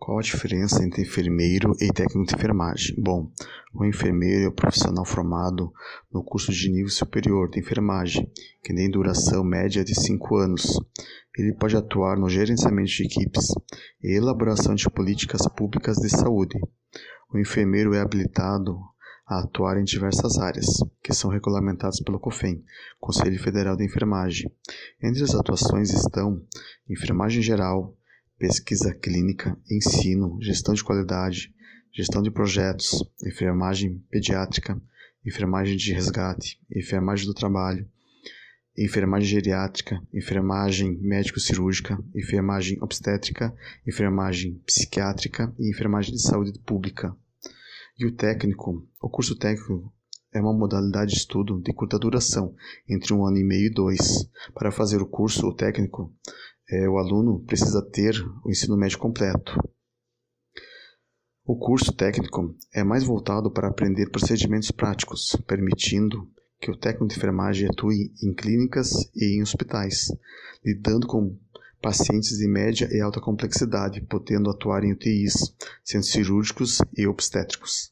Qual a diferença entre enfermeiro e técnico de enfermagem? Bom, o enfermeiro é o profissional formado no curso de nível superior de enfermagem, que tem duração média de 5 anos. Ele pode atuar no gerenciamento de equipes e elaboração de políticas públicas de saúde. O enfermeiro é habilitado a atuar em diversas áreas, que são regulamentadas pelo COFEN, Conselho Federal de Enfermagem. Entre as atuações estão enfermagem geral, pesquisa clínica, ensino, gestão de qualidade, gestão de projetos, enfermagem pediátrica, enfermagem de resgate, enfermagem do trabalho, enfermagem geriátrica, enfermagem médico-cirúrgica, enfermagem obstétrica, enfermagem psiquiátrica e enfermagem de saúde pública. E o técnico, o curso técnico é uma modalidade de estudo de curta duração, entre um ano e meio e dois. Para fazer o curso, o técnico é, o aluno precisa ter o ensino médio completo. O curso técnico é mais voltado para aprender procedimentos práticos, permitindo que o técnico de enfermagem atue em clínicas e em hospitais, lidando com pacientes de média e alta complexidade, podendo atuar em UTIs, centros cirúrgicos e obstétricos.